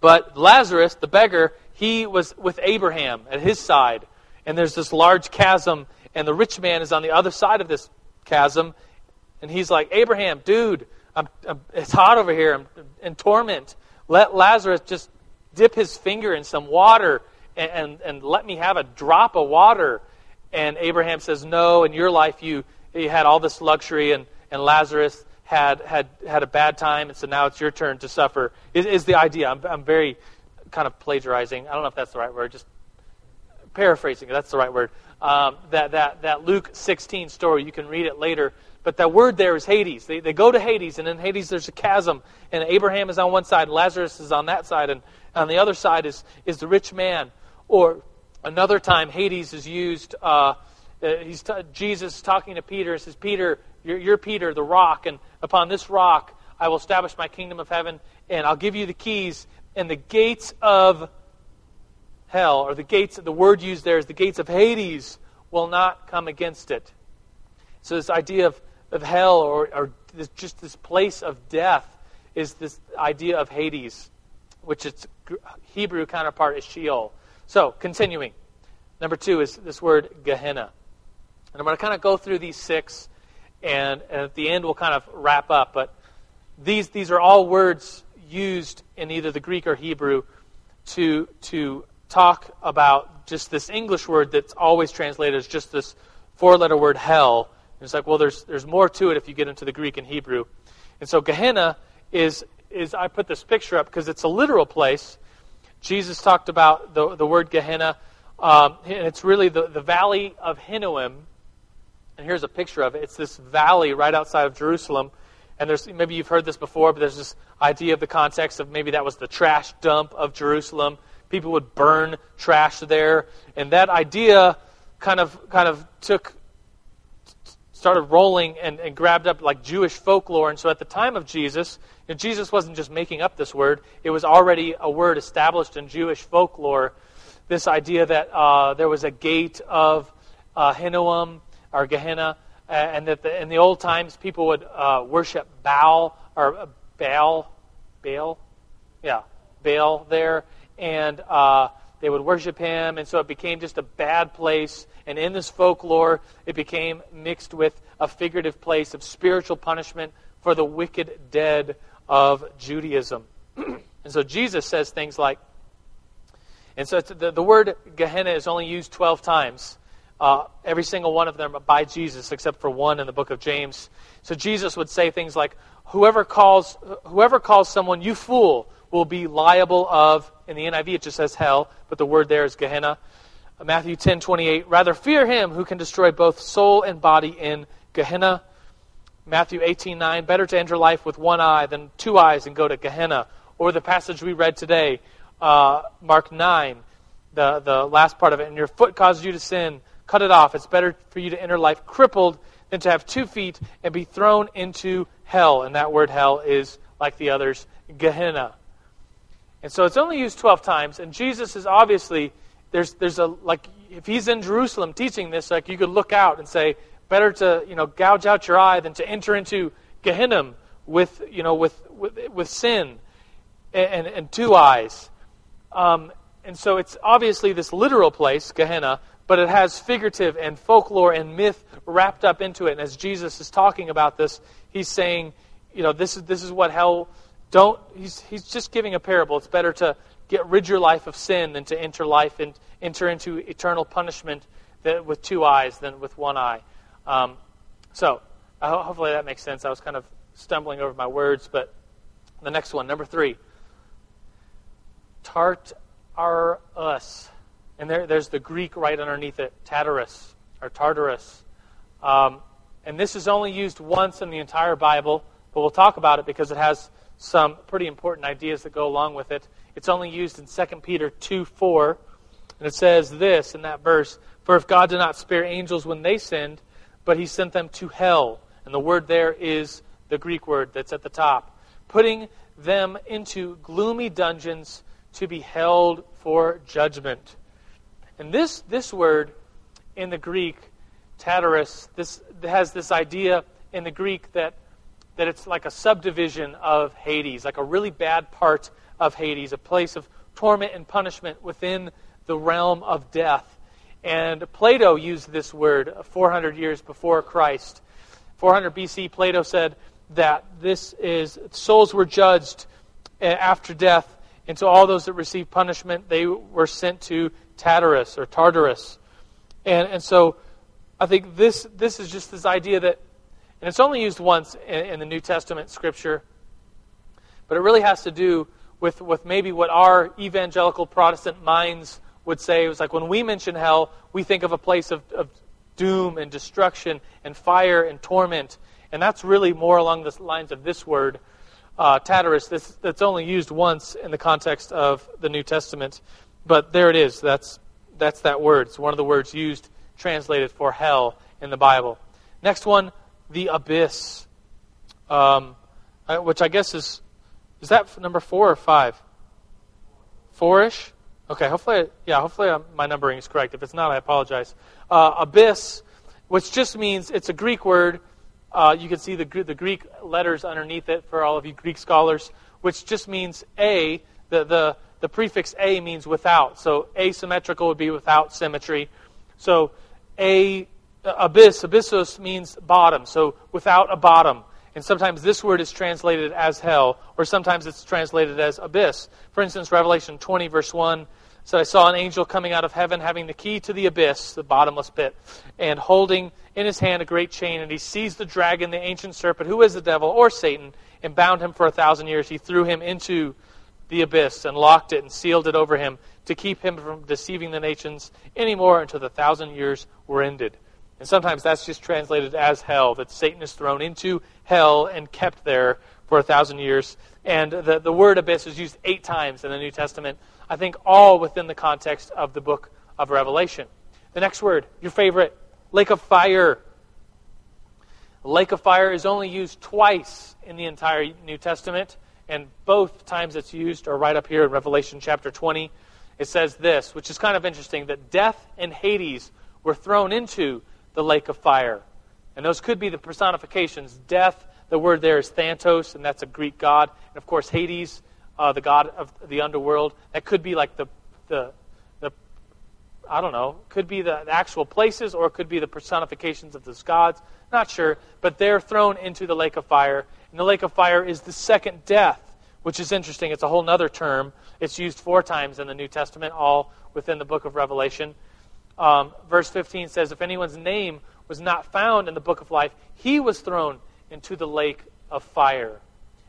But Lazarus, the beggar, he was with Abraham at his side. And there's this large chasm, and the rich man is on the other side of this chasm. And he's like, Abraham, dude, I'm, I'm, it's hot over here. I'm in torment. Let Lazarus just dip his finger in some water and, and, and let me have a drop of water. And Abraham says, No, in your life you, you had all this luxury, and, and Lazarus had, had, had a bad time, and so now it's your turn to suffer, is, is the idea. I'm, I'm very kind of plagiarizing. I don't know if that's the right word, just paraphrasing. That's the right word. Um, that, that, that Luke 16 story, you can read it later. But that word there is Hades. They, they go to Hades, and in Hades there's a chasm, and Abraham is on one side, and Lazarus is on that side, and on the other side is, is the rich man. Or another time, Hades is used. Uh, uh he's t- Jesus talking to Peter and says, Peter, you're, you're Peter, the rock, and upon this rock I will establish my kingdom of heaven, and I'll give you the keys, and the gates of hell, or the gates, the word used there is the gates of Hades, will not come against it. So, this idea of of hell or, or this, just this place of death is this idea of Hades, which its Hebrew counterpart is Sheol. So, continuing. Number two is this word Gehenna. And I'm going to kind of go through these six, and, and at the end we'll kind of wrap up. But these, these are all words used in either the Greek or Hebrew to, to talk about just this English word that's always translated as just this four letter word hell, and it's like, well, there's, there's more to it if you get into the Greek and Hebrew. And so Gehenna is, is I put this picture up because it's a literal place. Jesus talked about the, the word Gehenna, um, and it's really the, the valley of Hinnom. And here's a picture of it. It's this valley right outside of Jerusalem. And there's maybe you've heard this before, but there's this idea of the context of maybe that was the trash dump of Jerusalem. People would burn trash there, and that idea kind of kind of took started rolling and, and grabbed up like Jewish folklore. And so at the time of Jesus, you know, Jesus wasn't just making up this word, it was already a word established in Jewish folklore. This idea that uh, there was a gate of uh, Hinnom or Gehenna, and that the, in the old times people would uh, worship Baal or Baal, Baal, yeah, Baal there, and uh, they would worship him, and so it became just a bad place and in this folklore, it became mixed with a figurative place of spiritual punishment for the wicked dead of Judaism. and so Jesus says things like, and so the, the word Gehenna is only used 12 times. Uh, every single one of them by Jesus, except for one in the book of James. So Jesus would say things like, "Whoever calls whoever calls someone you fool will be liable of." In the NIV, it just says hell, but the word there is Gehenna. Matthew ten twenty eight. Rather fear him who can destroy both soul and body in Gehenna. Matthew eighteen nine. Better to enter life with one eye than two eyes and go to Gehenna. Or the passage we read today, uh, Mark nine, the the last part of it. And your foot causes you to sin cut it off. It's better for you to enter life crippled than to have two feet and be thrown into hell. And that word hell is, like the others, Gehenna. And so it's only used 12 times. And Jesus is obviously, there's, there's a, like, if he's in Jerusalem teaching this, like, you could look out and say, better to, you know, gouge out your eye than to enter into Gehenna with, you know, with, with, with sin and, and, and two eyes. Um, and so it's obviously this literal place, Gehenna, but it has figurative and folklore and myth wrapped up into it. And as Jesus is talking about this, he's saying, you know, this is this is what hell don't he's he's just giving a parable. It's better to get rid your life of sin than to enter life and enter into eternal punishment that, with two eyes than with one eye. Um, so uh, hopefully that makes sense. I was kind of stumbling over my words, but the next one, number three, tart are us. And there, there's the Greek right underneath it, Tartarus or Tartarus. Um, and this is only used once in the entire Bible, but we'll talk about it because it has some pretty important ideas that go along with it. It's only used in 2 Peter 2 4. And it says this in that verse For if God did not spare angels when they sinned, but he sent them to hell. And the word there is the Greek word that's at the top. Putting them into gloomy dungeons to be held for judgment. And this, this word in the Greek, Tartarus, this has this idea in the Greek that, that it's like a subdivision of Hades, like a really bad part of Hades, a place of torment and punishment within the realm of death. And Plato used this word 400 years before Christ. 400 BC, Plato said that this is souls were judged eh, after death, and so all those that received punishment, they were sent to Tartarus or Tartarus. And, and so I think this, this is just this idea that, and it's only used once in, in the New Testament scripture, but it really has to do with, with maybe what our evangelical Protestant minds would say. It was like when we mention hell, we think of a place of, of doom and destruction and fire and torment. And that's really more along the lines of this word, uh, this, that's only used once in the context of the New Testament. But there it is. That's, that's that word. It's one of the words used, translated for hell in the Bible. Next one, the abyss, um, which I guess is, is that number four or five? Four-ish? Okay, hopefully, yeah, hopefully uh, my numbering is correct. If it's not, I apologize. Uh, abyss, which just means, it's a Greek word. Uh, you can see the, the Greek letters underneath it for all of you Greek scholars, which just means A, the, the, the prefix a means without. So asymmetrical would be without symmetry. So a Uh, abyss, abyssos means bottom. So without a bottom. And sometimes this word is translated as hell, or sometimes it's translated as abyss. For instance, Revelation 20, verse 1 said, I saw an angel coming out of heaven having the key to the abyss, the bottomless pit, and holding in his hand a great chain. And he seized the dragon, the ancient serpent, who is the devil or Satan, and bound him for a thousand years. He threw him into the abyss and locked it and sealed it over him to keep him from deceiving the nations anymore until the thousand years were ended. And sometimes that's just translated as hell, that Satan is thrown into hell and kept there for a thousand years. And the, the word abyss is used eight times in the New Testament, I think all within the context of the book of Revelation. The next word, your favorite, lake of fire. lake of fire is only used twice in the entire New Testament. And both times it's used are right up here in Revelation chapter 20. It says this, which is kind of interesting, that death and Hades were thrown into the lake of fire. And those could be the personifications. Death, the word there is Thanatos, and that's a Greek god. And of course, Hades, uh, the god of the underworld. That could be like the, the, the I don't know, could be the, the actual places, or it could be the personifications of those gods. Not sure. But they're thrown into the lake of fire. And the lake of fire is the second death, which is interesting. It's a whole other term. It's used four times in the New Testament, all within the book of Revelation. Um, verse 15 says, If anyone's name was not found in the book of life, he was thrown into the lake of fire.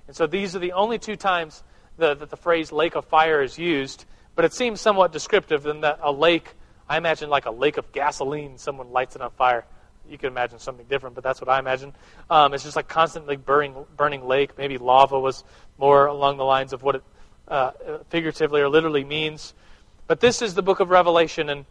And so these are the only two times the, that the phrase lake of fire is used, but it seems somewhat descriptive in that a lake, I imagine like a lake of gasoline, someone lights it on fire. You can imagine something different, but that's what I imagine. Um, it's just like constantly burning, burning lake. Maybe lava was more along the lines of what it uh, figuratively or literally means. But this is the book of Revelation, and,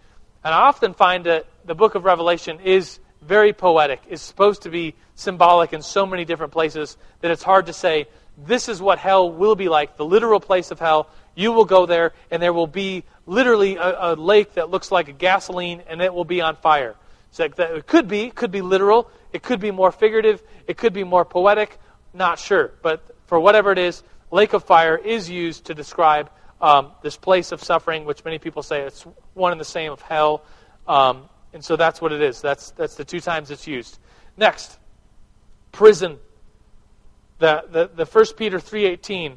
and I often find that the book of Revelation is very poetic, is supposed to be symbolic in so many different places that it's hard to say, this is what hell will be like, the literal place of hell. You will go there, and there will be literally a, a lake that looks like a gasoline, and it will be on fire. So it could be, could be literal, it could be more figurative, it could be more poetic, not sure. But for whatever it is, lake of fire is used to describe um, this place of suffering, which many people say it's one and the same of hell. Um, and so that's what it is. That's, that's the two times it's used. Next, prison. The, the, the 1 Peter 3.18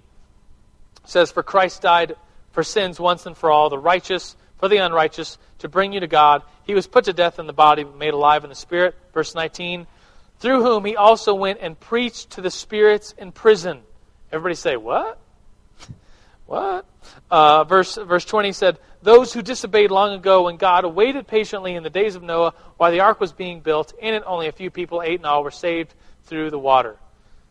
says, For Christ died for sins once and for all, the righteous for the unrighteous, to bring you to God. He was put to death in the body, but made alive in the spirit. Verse 19, through whom he also went and preached to the spirits in prison. Everybody say, What? What? Uh, verse, verse 20 said, Those who disobeyed long ago when God waited patiently in the days of Noah while the ark was being built, in it only a few people, eight in all, were saved through the water.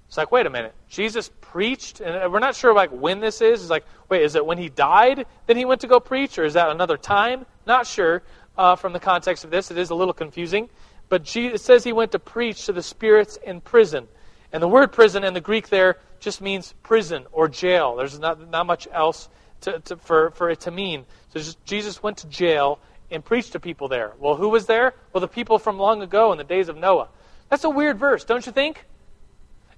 It's like, wait a minute. Jesus preached, and we're not sure like when this is. It's like, wait, is it when he died then he went to go preach, or is that another time? Not sure uh, from the context of this. It is a little confusing. But Jesus, says he went to preach to the spirits in prison. And the word prison in the Greek there just means prison or jail. There's not, not much else to, to, for, for it to mean. So just, Jesus went to jail and preached to people there. Well, who was there? Well, the people from long ago in the days of Noah. That's a weird verse, don't you think?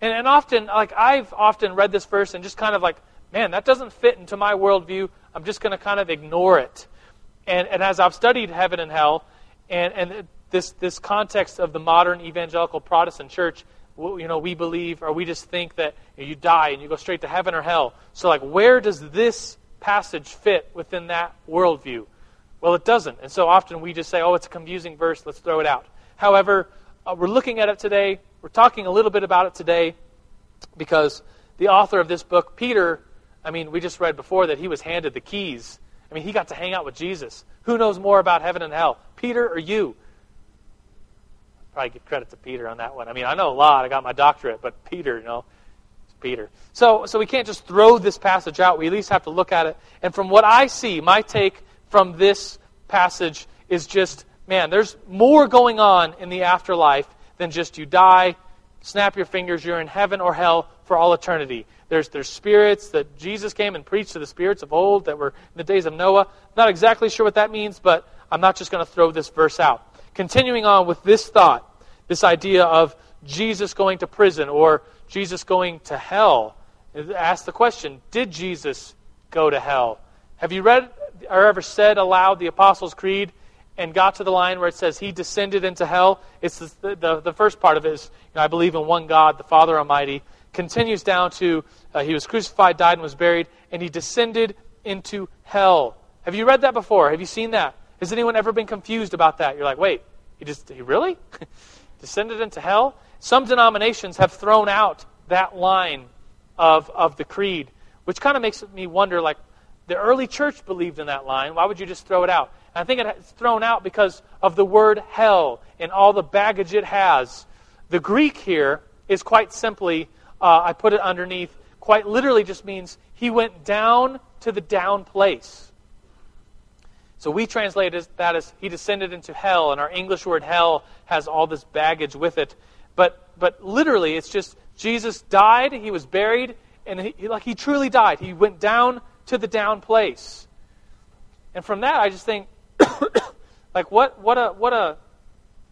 And, and often, like, I've often read this verse and just kind of like, man, that doesn't fit into my worldview. I'm just going to kind of ignore it. And, and as I've studied heaven and hell, and, and this, this context of the modern evangelical Protestant church, you know, we believe or we just think that you die and you go straight to heaven or hell. So, like, where does this passage fit within that worldview? Well, it doesn't. And so often we just say, oh, it's a confusing verse, let's throw it out. However, uh, we're looking at it today. We're talking a little bit about it today because the author of this book, Peter, I mean, we just read before that he was handed the keys. I mean, he got to hang out with Jesus. Who knows more about heaven and hell, Peter or you? Probably give credit to Peter on that one. I mean, I know a lot. I got my doctorate, but Peter, you know, it's Peter. So, so we can't just throw this passage out. We at least have to look at it. And from what I see, my take from this passage is just man, there's more going on in the afterlife than just you die, snap your fingers, you're in heaven or hell for all eternity. There's, there's spirits that Jesus came and preached to the spirits of old that were in the days of Noah. Not exactly sure what that means, but I'm not just going to throw this verse out. Continuing on with this thought, this idea of Jesus going to prison or Jesus going to hell. Ask the question Did Jesus go to hell? Have you read or ever said aloud the Apostles' Creed? and got to the line where it says he descended into hell, it's the, the, the first part of it is, you know, I believe in one God, the Father Almighty. Continues down to uh, he was crucified, died, and was buried, and he descended into hell. Have you read that before? Have you seen that? Has anyone ever been confused about that? You're like, wait, he just he really descended into hell? Some denominations have thrown out that line of of the creed, which kind of makes me wonder, like, the early church believed in that line. Why would you just throw it out? I think it's thrown out because of the word hell and all the baggage it has. The Greek here is quite simply, uh, I put it underneath, quite literally just means he went down to the down place. So we translate that as he descended into hell, and our English word hell has all this baggage with it. But, but literally, it's just Jesus died, he was buried, and he, like he truly died. He went down to the down place. And from that, I just think like what what a what a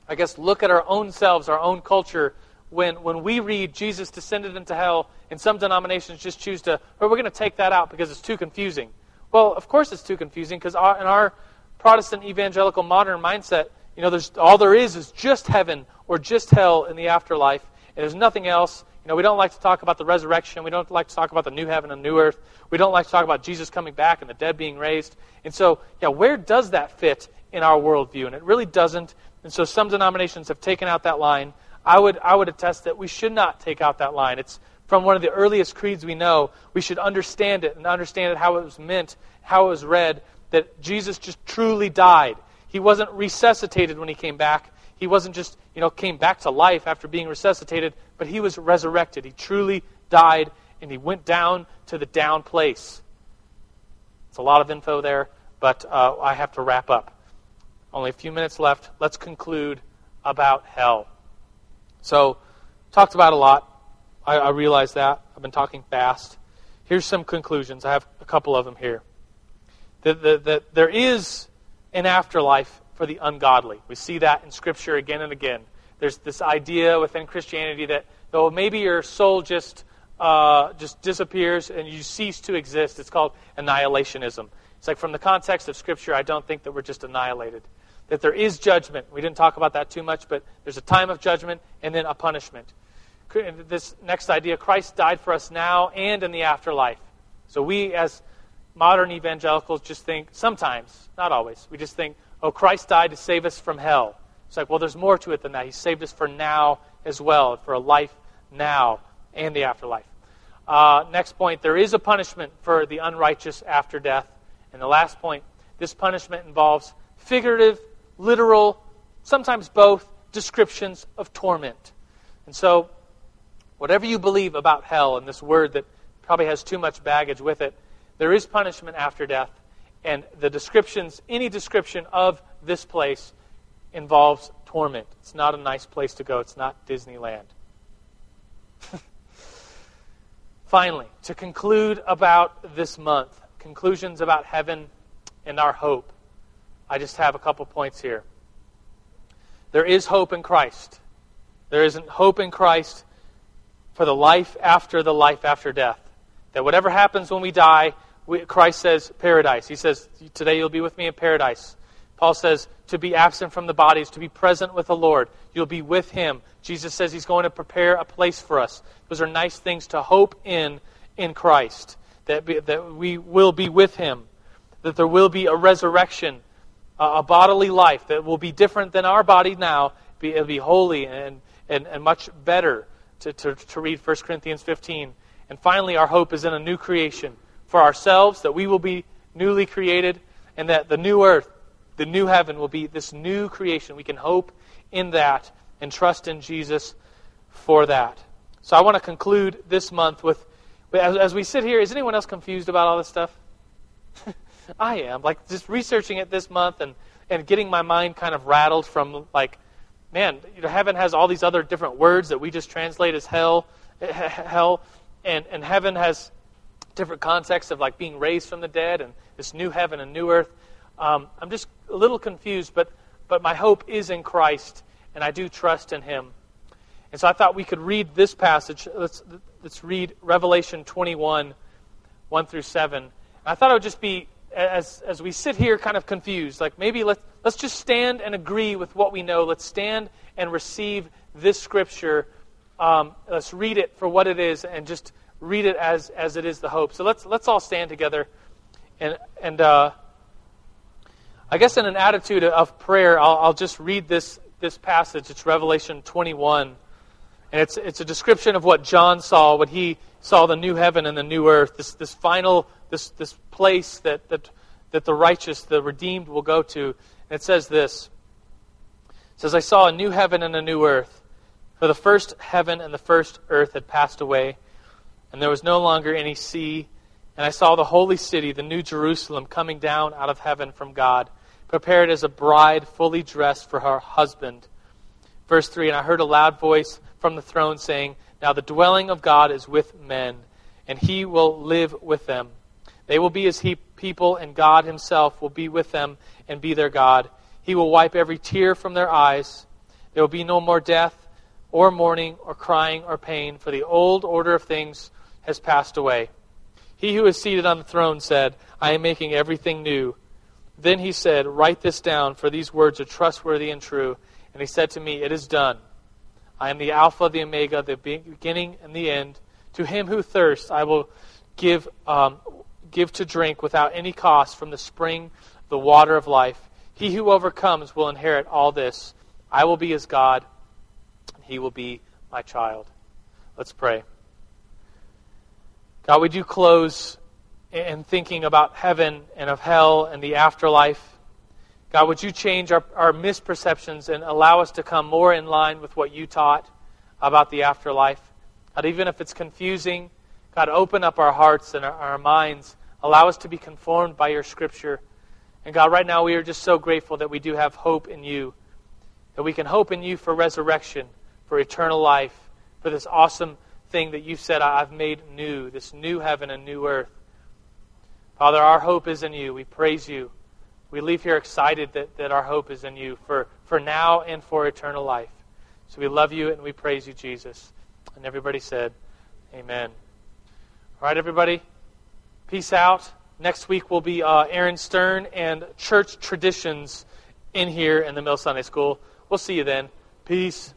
I guess look at our own selves, our own culture when when we read Jesus descended into hell and some denominations just choose to or we're going to take that out because it's too confusing. Well, of course it's too confusing because in our Protestant evangelical modern mindset, you know, there's all there is is just heaven or just hell in the afterlife, and there's nothing else. You know, we don't like to talk about the resurrection. We don't like to talk about the new heaven and new earth. We don't like to talk about Jesus coming back and the dead being raised. And so, yeah, where does that fit in our worldview, and it really doesn't. And so some denominations have taken out that line. I would, I would attest that we should not take out that line. It's from one of the earliest creeds we know. We should understand it and understand it how it was meant, how it was read, that Jesus just truly died. He wasn't resuscitated when he came back. He wasn't just, you know, came back to life after being resuscitated, but he was resurrected. He truly died and he went down to the down place. It's a lot of info there, but uh, I have to wrap up. Only a few minutes left. Let's conclude about hell. So, talked about a lot. I, I realize that. I've been talking fast. Here's some conclusions. I have a couple of them here. That, that, there is an afterlife for the ungodly. We see that in Scripture again and again. There's this idea within Christianity that though maybe your soul just uh, just disappears and you cease to exist, it's called annihilationism. It's like from the context of Scripture, I don't think that we're just annihilated. That there is judgment. We didn't talk about that too much, but there's a time of judgment and then a punishment. This next idea Christ died for us now and in the afterlife. So we, as modern evangelicals, just think, sometimes, not always, we just think, oh, Christ died to save us from hell. It's like, well, there's more to it than that. He saved us for now as well, for a life now and the afterlife. Uh, next point, there is a punishment for the unrighteous after death. And the last point, this punishment involves figurative, literal, sometimes both, descriptions of torment. And so, whatever you believe about hell and this word that probably has too much baggage with it, there is punishment after death. And the descriptions, any description of this place involves torment. It's not a nice place to go. It's not Disneyland. Finally, to conclude about this month, conclusions about heaven and our hope, I just have a couple points here. There is hope in Christ. There isn't hope in Christ for the life after the life after death. That whatever happens when we die, we, Christ says paradise. He says, Today you'll be with me in paradise. Paul says, to be absent from the body is to be present with the Lord. You'll be with Him. Jesus says He's going to prepare a place for us. Those are nice things to hope in in Christ, that, be, that we will be with Him, that there will be a resurrection, a, a bodily life that will be different than our body now. Be, it'll be holy and, and, and much better to, to, to read 1 Corinthians 15. And finally, our hope is in a new creation for ourselves, that we will be newly created, and that the new earth the new heaven will be this new creation. We can hope in that and trust in Jesus for that. So I want to conclude this month with, as, as we sit here, is anyone else confused about all this stuff? I am. Like just researching it this month and, and getting my mind kind of rattled from like, man, you know, heaven has all these other different words that we just translate as hell, hell, and, and heaven has different contexts of like being raised from the dead and this new heaven and new earth. Um, I'm just a little confused, but, but my hope is in Christ, and I do trust in Him. And so I thought we could read this passage. Let's, let's read Revelation 21, 1 through 7. And I thought it would just be, as, as we sit here kind of confused, like maybe let's, let's just stand and agree with what we know. Let's stand and receive this scripture. Um, let's read it for what it is and just read it as, as it is the hope. So let's, let's all stand together and, and uh, I guess in an attitude of prayer, I'll, I'll just read this, this passage. It's Revelation 21. And it's, it's a description of what John saw what he saw the new heaven and the new earth, this, this final, this, this place that, that, that the righteous, the redeemed will go to. And it says this. It says, I saw a new heaven and a new earth. For the first heaven and the first earth had passed away, and there was no longer any sea. And I saw the holy city, the new Jerusalem, coming down out of heaven from God prepared as a bride fully dressed for her husband. Verse 3 And I heard a loud voice from the throne saying, Now the dwelling of God is with men, and he will live with them. They will be his people, and God himself will be with them and be their God. He will wipe every tear from their eyes. There will be no more death, or mourning, or crying, or pain, for the old order of things has passed away. He who is seated on the throne said, I am making everything new. Then he said, Write this down, for these words are trustworthy and true. And he said to me, It is done. I am the Alpha, the Omega, the beginning and the end. To him who thirsts, I will give, um, give to drink without any cost from the spring, the water of life. He who overcomes will inherit all this. I will be his God, and he will be my child. Let's pray. God, we do close in thinking about heaven and of hell and the afterlife. God, would you change our, our misperceptions and allow us to come more in line with what you taught about the afterlife? God, even if it's confusing, God, open up our hearts and our, our minds. Allow us to be conformed by your scripture. And God, right now we are just so grateful that we do have hope in you, that we can hope in you for resurrection, for eternal life, for this awesome thing that you've said, I've made new, this new heaven and new earth. Father, our hope is in you. We praise you. We leave here excited that, that our hope is in you for, for now and for eternal life. So we love you and we praise you, Jesus. And everybody said, Amen. All right, everybody. Peace out. Next week will be uh, Aaron Stern and church traditions in here in the Mill Sunday School. We'll see you then. Peace.